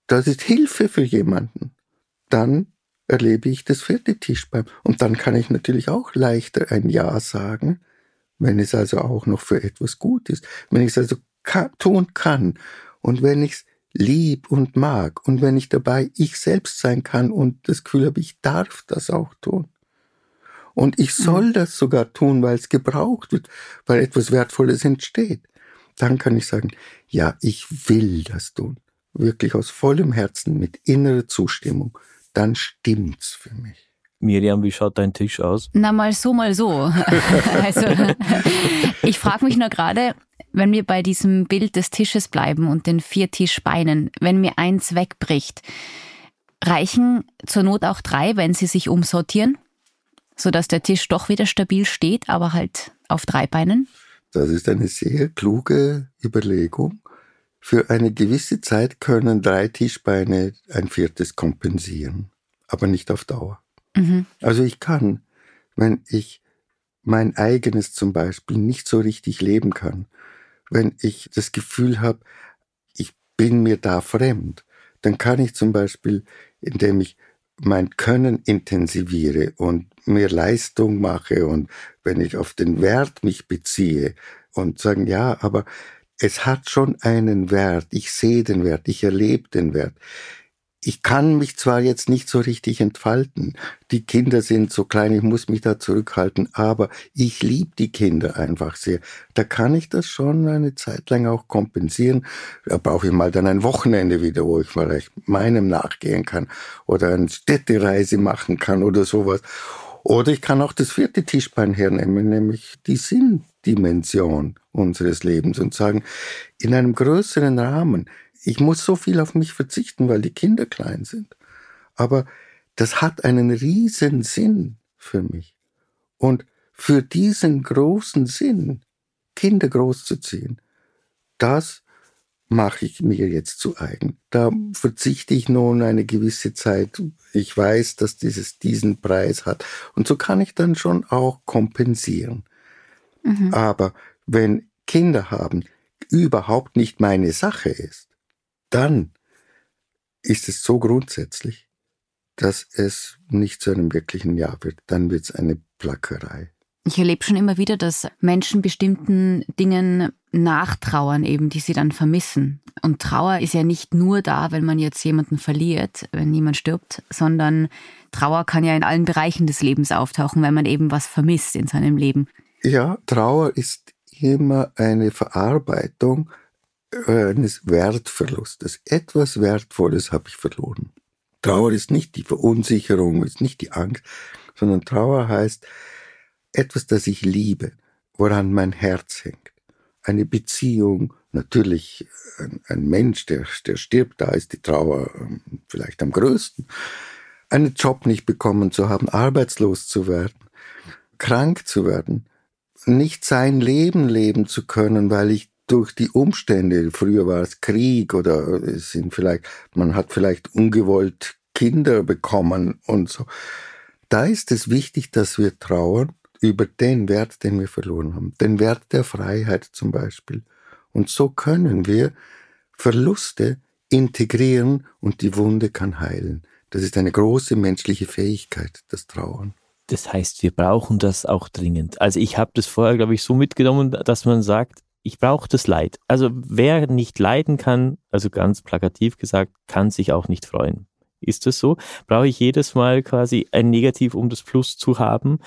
S1: Das ist Hilfe für jemanden. Dann erlebe ich das vierte Tischbein. Und dann kann ich natürlich auch leichter ein Ja sagen, wenn es also auch noch für etwas gut ist. Wenn ich es also tun kann und wenn ich es lieb und mag und wenn ich dabei ich selbst sein kann und das Gefühl habe, ich darf das auch tun. Und ich mhm. soll das sogar tun, weil es gebraucht wird, weil etwas Wertvolles entsteht. Dann kann ich sagen, ja, ich will das tun. Wirklich aus vollem Herzen, mit innerer Zustimmung. Dann stimmt's für mich.
S3: Miriam, wie schaut dein Tisch aus?
S2: Na, mal so, mal so. also, ich frage mich nur gerade, wenn wir bei diesem Bild des Tisches bleiben und den vier Tischbeinen, wenn mir eins wegbricht, reichen zur Not auch drei, wenn sie sich umsortieren, sodass der Tisch doch wieder stabil steht, aber halt auf drei Beinen?
S1: Das ist eine sehr kluge Überlegung. Für eine gewisse Zeit können drei Tischbeine ein viertes kompensieren, aber nicht auf Dauer. Mhm. Also ich kann, wenn ich mein eigenes zum Beispiel nicht so richtig leben kann, wenn ich das Gefühl habe, ich bin mir da fremd, dann kann ich zum Beispiel, indem ich mein Können intensiviere und mehr Leistung mache und wenn ich auf den Wert mich beziehe und sagen, ja, aber es hat schon einen Wert, ich sehe den Wert, ich erlebe den Wert ich kann mich zwar jetzt nicht so richtig entfalten, die Kinder sind so klein, ich muss mich da zurückhalten, aber ich liebe die Kinder einfach sehr. Da kann ich das schon eine Zeit lang auch kompensieren. Da brauche ich mal dann ein Wochenende wieder, wo ich vielleicht meinem nachgehen kann oder eine Städtereise machen kann oder sowas. Oder ich kann auch das vierte Tischbein hernehmen, nämlich die Sinndimension unseres Lebens und sagen, in einem größeren Rahmen, ich muss so viel auf mich verzichten, weil die Kinder klein sind. Aber das hat einen riesen Sinn für mich. Und für diesen großen Sinn, Kinder großzuziehen, das mache ich mir jetzt zu eigen. Da verzichte ich nun eine gewisse Zeit. Ich weiß, dass dieses diesen Preis hat. Und so kann ich dann schon auch kompensieren. Mhm. Aber wenn Kinder haben überhaupt nicht meine Sache ist, dann ist es so grundsätzlich, dass es nicht zu einem wirklichen Ja wird. Dann wird es eine Plackerei.
S2: Ich erlebe schon immer wieder, dass Menschen bestimmten Dingen nachtrauern, eben, die sie dann vermissen. Und Trauer ist ja nicht nur da, wenn man jetzt jemanden verliert, wenn jemand stirbt, sondern Trauer kann ja in allen Bereichen des Lebens auftauchen, wenn man eben was vermisst in seinem Leben.
S1: Ja, Trauer ist immer eine Verarbeitung eines Wertverlustes. Etwas Wertvolles habe ich verloren. Trauer ist nicht die Verunsicherung, ist nicht die Angst, sondern Trauer heißt etwas, das ich liebe, woran mein Herz hängt. Eine Beziehung, natürlich ein, ein Mensch, der, der stirbt, da ist die Trauer ähm, vielleicht am größten. Einen Job nicht bekommen zu haben, arbeitslos zu werden, krank zu werden, nicht sein Leben leben zu können, weil ich durch die Umstände, früher war es Krieg oder es sind vielleicht, man hat vielleicht ungewollt Kinder bekommen und so. Da ist es wichtig, dass wir trauern über den Wert, den wir verloren haben, den Wert der Freiheit zum Beispiel. Und so können wir Verluste integrieren und die Wunde kann heilen. Das ist eine große menschliche Fähigkeit, das Trauern.
S3: Das heißt, wir brauchen das auch dringend. Also ich habe das vorher, glaube ich, so mitgenommen, dass man sagt, ich brauche das Leid. Also wer nicht leiden kann, also ganz plakativ gesagt, kann sich auch nicht freuen. Ist das so? Brauche ich jedes Mal quasi ein Negativ, um das Plus zu haben?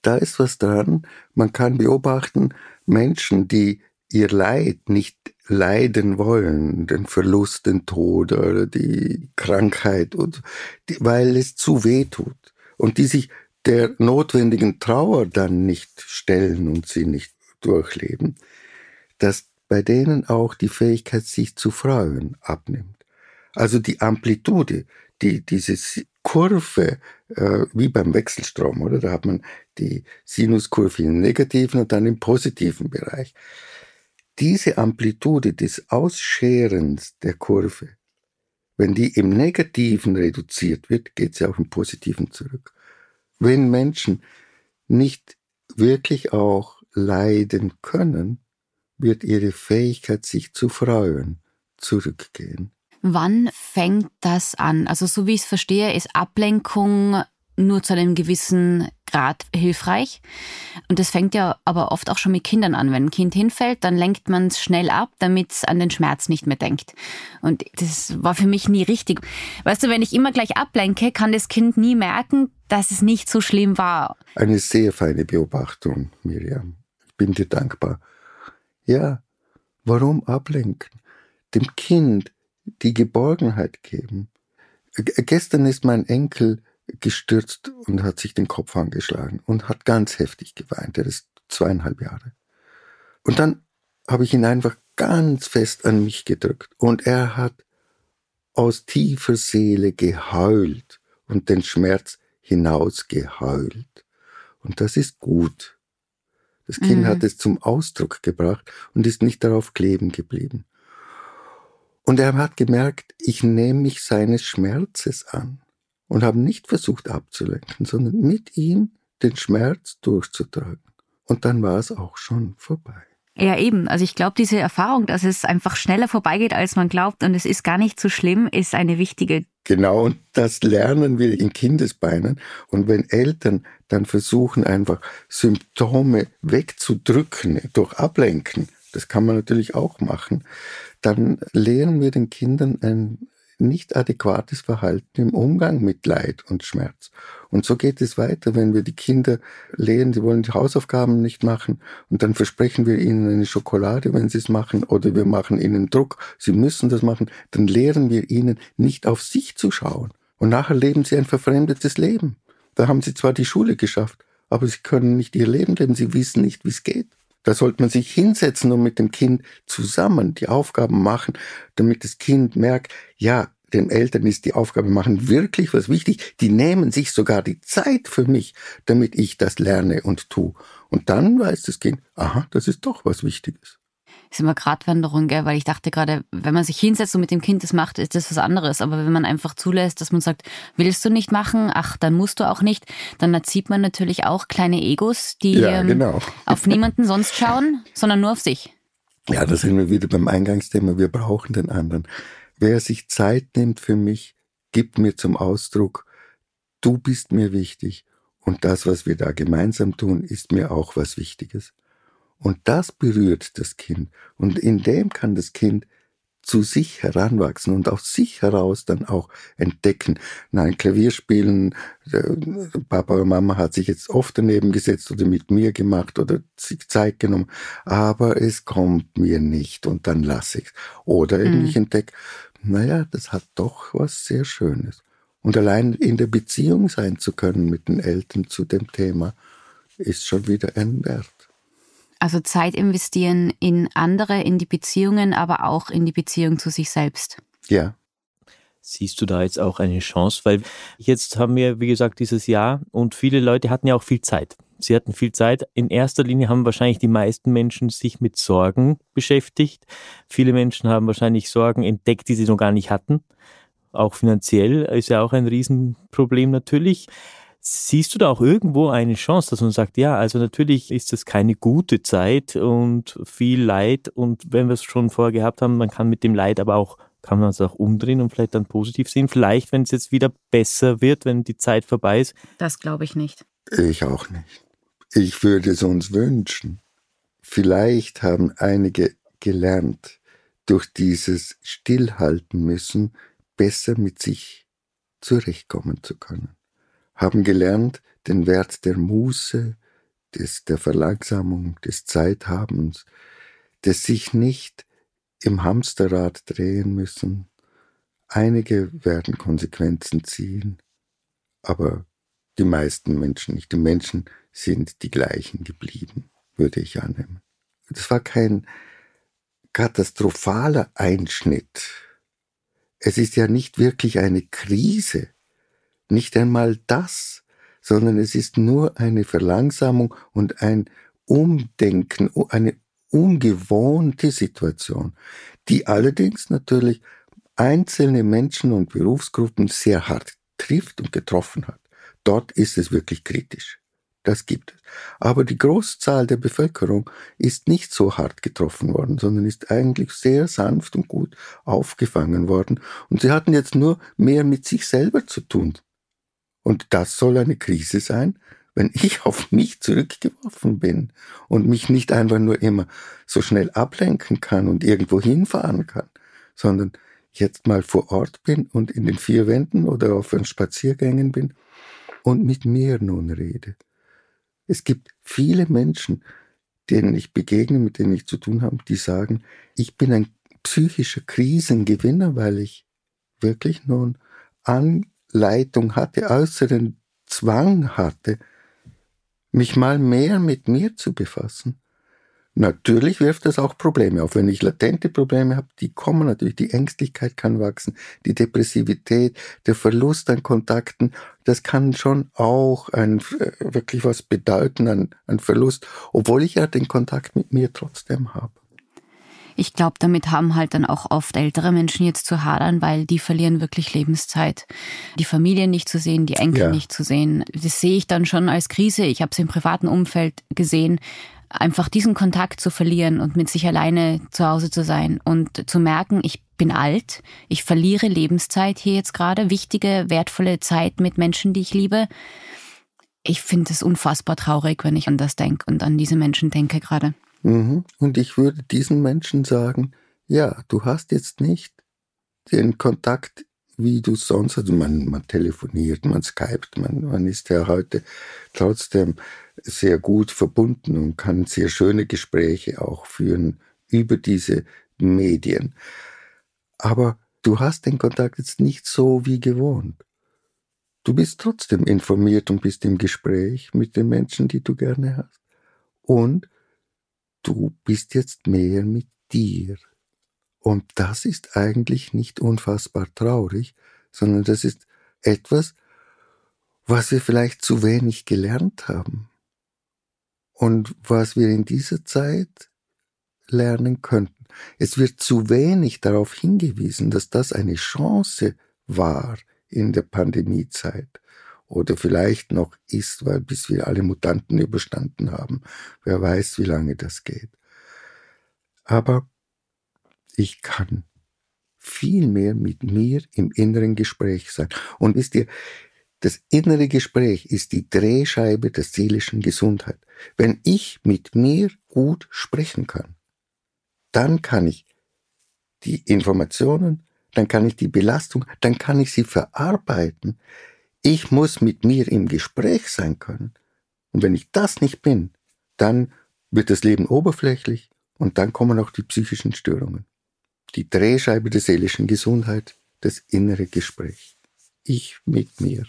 S1: Da ist was dran. Man kann beobachten, Menschen, die ihr Leid nicht leiden wollen, den Verlust, den Tod oder die Krankheit, und die, weil es zu weh tut und die sich der notwendigen Trauer dann nicht stellen und sie nicht durchleben, dass bei denen auch die Fähigkeit, sich zu freuen, abnimmt. Also die Amplitude, die diese Kurve, äh, wie beim Wechselstrom, oder? Da hat man die Sinuskurve im negativen und dann im positiven Bereich. Diese Amplitude des Ausscherens der Kurve, wenn die im Negativen reduziert wird, geht sie auch im Positiven zurück. Wenn Menschen nicht wirklich auch leiden können, wird ihre Fähigkeit, sich zu freuen, zurückgehen.
S2: Wann fängt das an? Also so wie ich es verstehe, ist Ablenkung nur zu einem gewissen Grad hilfreich. Und das fängt ja aber oft auch schon mit Kindern an. Wenn ein Kind hinfällt, dann lenkt man es schnell ab, damit es an den Schmerz nicht mehr denkt. Und das war für mich nie richtig. Weißt du, wenn ich immer gleich ablenke, kann das Kind nie merken, dass es nicht so schlimm war.
S1: Eine sehr feine Beobachtung, Miriam. Ich bin dir dankbar. Ja, warum ablenken? Dem Kind die Geborgenheit geben. Gestern ist mein Enkel gestürzt und hat sich den Kopf angeschlagen und hat ganz heftig geweint. Er ist zweieinhalb Jahre. Und dann habe ich ihn einfach ganz fest an mich gedrückt und er hat aus tiefer Seele geheult und den Schmerz hinausgeheult. Und das ist gut. Das Kind mhm. hat es zum Ausdruck gebracht und ist nicht darauf kleben geblieben. Und er hat gemerkt, ich nehme mich seines Schmerzes an und habe nicht versucht abzulenken, sondern mit ihm den Schmerz durchzutragen. Und dann war es auch schon vorbei.
S2: Ja, eben. Also ich glaube, diese Erfahrung, dass es einfach schneller vorbeigeht, als man glaubt und es ist gar nicht so schlimm, ist eine wichtige.
S1: Genau, und das lernen wir in Kindesbeinen. Und wenn Eltern dann versuchen, einfach Symptome wegzudrücken durch Ablenken, das kann man natürlich auch machen, dann lehren wir den Kindern ein nicht adäquates Verhalten im Umgang mit Leid und Schmerz. Und so geht es weiter, wenn wir die Kinder lehren, sie wollen die Hausaufgaben nicht machen und dann versprechen wir ihnen eine Schokolade, wenn sie es machen, oder wir machen ihnen Druck, sie müssen das machen, dann lehren wir ihnen nicht auf sich zu schauen. Und nachher leben sie ein verfremdetes Leben. Da haben sie zwar die Schule geschafft, aber sie können nicht ihr Leben leben, sie wissen nicht, wie es geht. Da sollte man sich hinsetzen und mit dem Kind zusammen die Aufgaben machen, damit das Kind merkt, ja, den Eltern ist die Aufgabe machen wirklich was wichtig. Die nehmen sich sogar die Zeit für mich, damit ich das lerne und tue. Und dann weiß das Kind, aha, das ist doch was Wichtiges
S2: ist immer Gratwanderung, gell? weil ich dachte gerade, wenn man sich hinsetzt und mit dem Kind das macht, ist das was anderes. Aber wenn man einfach zulässt, dass man sagt, willst du nicht machen, ach, dann musst du auch nicht, dann erzieht man natürlich auch kleine Egos, die
S1: ja, ähm, genau.
S2: auf niemanden sonst schauen, sondern nur auf sich.
S1: Ja, da sind wir wieder beim Eingangsthema, wir brauchen den anderen. Wer sich Zeit nimmt für mich, gibt mir zum Ausdruck, du bist mir wichtig und das, was wir da gemeinsam tun, ist mir auch was Wichtiges. Und das berührt das Kind. Und in dem kann das Kind zu sich heranwachsen und aus sich heraus dann auch entdecken. Nein, Klavierspielen, Papa oder Mama hat sich jetzt oft daneben gesetzt oder mit mir gemacht oder sich Zeit genommen, aber es kommt mir nicht und dann lasse ich es. Oder mhm. ich entdecke, naja, das hat doch was sehr Schönes. Und allein in der Beziehung sein zu können mit den Eltern zu dem Thema, ist schon wieder ein Wert.
S2: Also Zeit investieren in andere, in die Beziehungen, aber auch in die Beziehung zu sich selbst.
S1: Ja.
S3: Siehst du da jetzt auch eine Chance? Weil jetzt haben wir, wie gesagt, dieses Jahr und viele Leute hatten ja auch viel Zeit. Sie hatten viel Zeit. In erster Linie haben wahrscheinlich die meisten Menschen sich mit Sorgen beschäftigt. Viele Menschen haben wahrscheinlich Sorgen entdeckt, die sie noch gar nicht hatten. Auch finanziell ist ja auch ein Riesenproblem natürlich. Siehst du da auch irgendwo eine Chance, dass man sagt, ja, also natürlich ist das keine gute Zeit und viel Leid und wenn wir es schon vorher gehabt haben, man kann mit dem Leid aber auch, kann man es auch umdrehen und vielleicht dann positiv sehen. Vielleicht, wenn es jetzt wieder besser wird, wenn die Zeit vorbei ist.
S2: Das glaube ich nicht.
S1: Ich auch nicht. Ich würde es uns wünschen. Vielleicht haben einige gelernt, durch dieses Stillhalten müssen, besser mit sich zurechtkommen zu können, haben gelernt, den Wert der Muße, des, der Verlangsamung, des Zeithabens, des sich nicht im Hamsterrad drehen müssen. Einige werden Konsequenzen ziehen, aber die meisten Menschen nicht. Die Menschen sind die gleichen geblieben, würde ich annehmen. Das war kein katastrophaler Einschnitt. Es ist ja nicht wirklich eine Krise, nicht einmal das, sondern es ist nur eine Verlangsamung und ein Umdenken, eine ungewohnte Situation, die allerdings natürlich einzelne Menschen und Berufsgruppen sehr hart trifft und getroffen hat. Dort ist es wirklich kritisch. Das gibt es. Aber die Großzahl der Bevölkerung ist nicht so hart getroffen worden, sondern ist eigentlich sehr sanft und gut aufgefangen worden. Und sie hatten jetzt nur mehr mit sich selber zu tun. Und das soll eine Krise sein, wenn ich auf mich zurückgeworfen bin und mich nicht einfach nur immer so schnell ablenken kann und irgendwo hinfahren kann, sondern jetzt mal vor Ort bin und in den vier Wänden oder auf einen Spaziergängen bin und mit mir nun rede. Es gibt viele Menschen, denen ich begegne, mit denen ich zu tun habe, die sagen, ich bin ein psychischer Krisengewinner, weil ich wirklich nun Anleitung hatte, äußeren Zwang hatte, mich mal mehr mit mir zu befassen. Natürlich wirft das auch Probleme auf. Wenn ich latente Probleme habe, die kommen natürlich. Die Ängstlichkeit kann wachsen, die Depressivität, der Verlust an Kontakten, das kann schon auch ein, äh, wirklich was bedeuten, ein, ein Verlust, obwohl ich ja den Kontakt mit mir trotzdem habe.
S2: Ich glaube, damit haben halt dann auch oft ältere Menschen jetzt zu hadern, weil die verlieren wirklich Lebenszeit. Die Familie nicht zu sehen, die Enkel ja. nicht zu sehen. Das sehe ich dann schon als Krise. Ich habe es im privaten Umfeld gesehen, einfach diesen Kontakt zu verlieren und mit sich alleine zu Hause zu sein und zu merken, ich bin alt, ich verliere Lebenszeit hier jetzt gerade, wichtige, wertvolle Zeit mit Menschen, die ich liebe. Ich finde es unfassbar traurig, wenn ich an das denke und an diese Menschen denke gerade.
S1: Mhm. Und ich würde diesen Menschen sagen, ja, du hast jetzt nicht den Kontakt wie du sonst, also man, man telefoniert, man skypt, man, man ist ja heute trotzdem sehr gut verbunden und kann sehr schöne Gespräche auch führen über diese Medien. Aber du hast den Kontakt jetzt nicht so wie gewohnt. Du bist trotzdem informiert und bist im Gespräch mit den Menschen, die du gerne hast. Und du bist jetzt mehr mit dir. Und das ist eigentlich nicht unfassbar traurig, sondern das ist etwas, was wir vielleicht zu wenig gelernt haben und was wir in dieser Zeit lernen könnten. Es wird zu wenig darauf hingewiesen, dass das eine Chance war in der Pandemiezeit oder vielleicht noch ist, weil bis wir alle Mutanten überstanden haben. Wer weiß, wie lange das geht. Aber ich kann viel mehr mit mir im inneren Gespräch sein. Und wisst ihr, das innere Gespräch ist die Drehscheibe der seelischen Gesundheit. Wenn ich mit mir gut sprechen kann, dann kann ich die Informationen, dann kann ich die Belastung, dann kann ich sie verarbeiten. Ich muss mit mir im Gespräch sein können. Und wenn ich das nicht bin, dann wird das Leben oberflächlich und dann kommen auch die psychischen Störungen die Drehscheibe der seelischen Gesundheit, das innere Gespräch. Ich mit mir.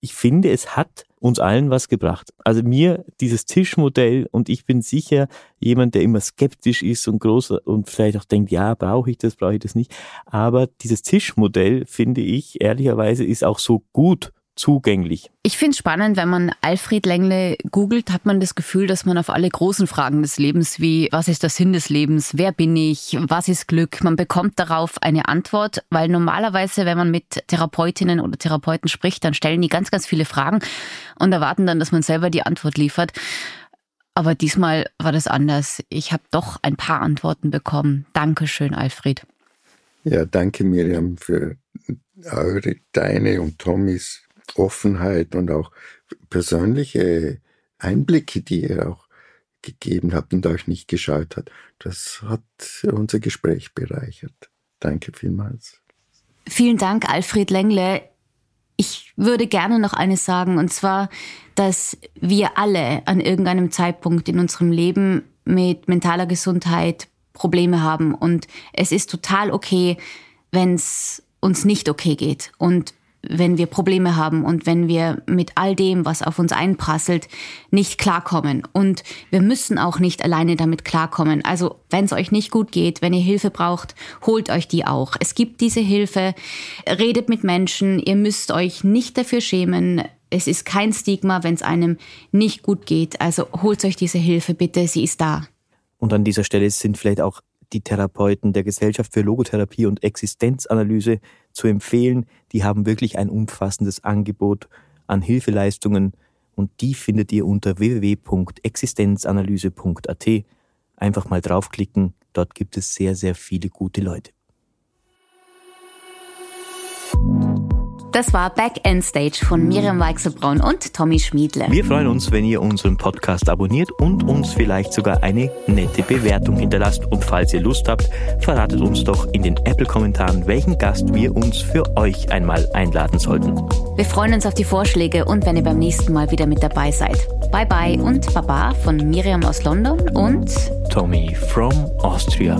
S3: Ich finde, es hat uns allen was gebracht. Also mir dieses Tischmodell und ich bin sicher jemand, der immer skeptisch ist und groß und vielleicht auch denkt, ja, brauche ich das, brauche ich das nicht. Aber dieses Tischmodell, finde ich, ehrlicherweise ist auch so gut zugänglich.
S2: Ich finde es spannend, wenn man Alfred Lengle googelt, hat man das Gefühl, dass man auf alle großen Fragen des Lebens wie was ist der Sinn des Lebens, wer bin ich, was ist Glück, man bekommt darauf eine Antwort, weil normalerweise, wenn man mit Therapeutinnen oder Therapeuten spricht, dann stellen die ganz, ganz viele Fragen und erwarten dann, dass man selber die Antwort liefert. Aber diesmal war das anders. Ich habe doch ein paar Antworten bekommen. Dankeschön, Alfred.
S1: Ja, danke Miriam für eure, deine und Tommys Offenheit und auch persönliche Einblicke, die ihr auch gegeben habt und euch nicht gescheut hat. Das hat unser Gespräch bereichert. Danke vielmals.
S2: Vielen Dank, Alfred Lengle. Ich würde gerne noch eines sagen, und zwar, dass wir alle an irgendeinem Zeitpunkt in unserem Leben mit mentaler Gesundheit Probleme haben. Und es ist total okay, wenn es uns nicht okay geht. Und wenn wir Probleme haben und wenn wir mit all dem, was auf uns einprasselt, nicht klarkommen. Und wir müssen auch nicht alleine damit klarkommen. Also wenn es euch nicht gut geht, wenn ihr Hilfe braucht, holt euch die auch. Es gibt diese Hilfe, redet mit Menschen, ihr müsst euch nicht dafür schämen. Es ist kein Stigma, wenn es einem nicht gut geht. Also holt euch diese Hilfe bitte, sie ist da.
S3: Und an dieser Stelle sind vielleicht auch die Therapeuten der Gesellschaft für Logotherapie und Existenzanalyse zu empfehlen. Die haben wirklich ein umfassendes Angebot an Hilfeleistungen und die findet ihr unter www.existenzanalyse.at. Einfach mal draufklicken, dort gibt es sehr, sehr viele gute Leute.
S2: Das war Back End Stage von Miriam Weichselbraun und Tommy Schmiedle.
S3: Wir freuen uns, wenn ihr unseren Podcast abonniert und uns vielleicht sogar eine nette Bewertung hinterlasst. Und falls ihr Lust habt, verratet uns doch in den Apple-Kommentaren, welchen Gast wir uns für euch einmal einladen sollten.
S2: Wir freuen uns auf die Vorschläge und wenn ihr beim nächsten Mal wieder mit dabei seid. Bye bye und Baba von Miriam aus London und
S3: Tommy from Austria.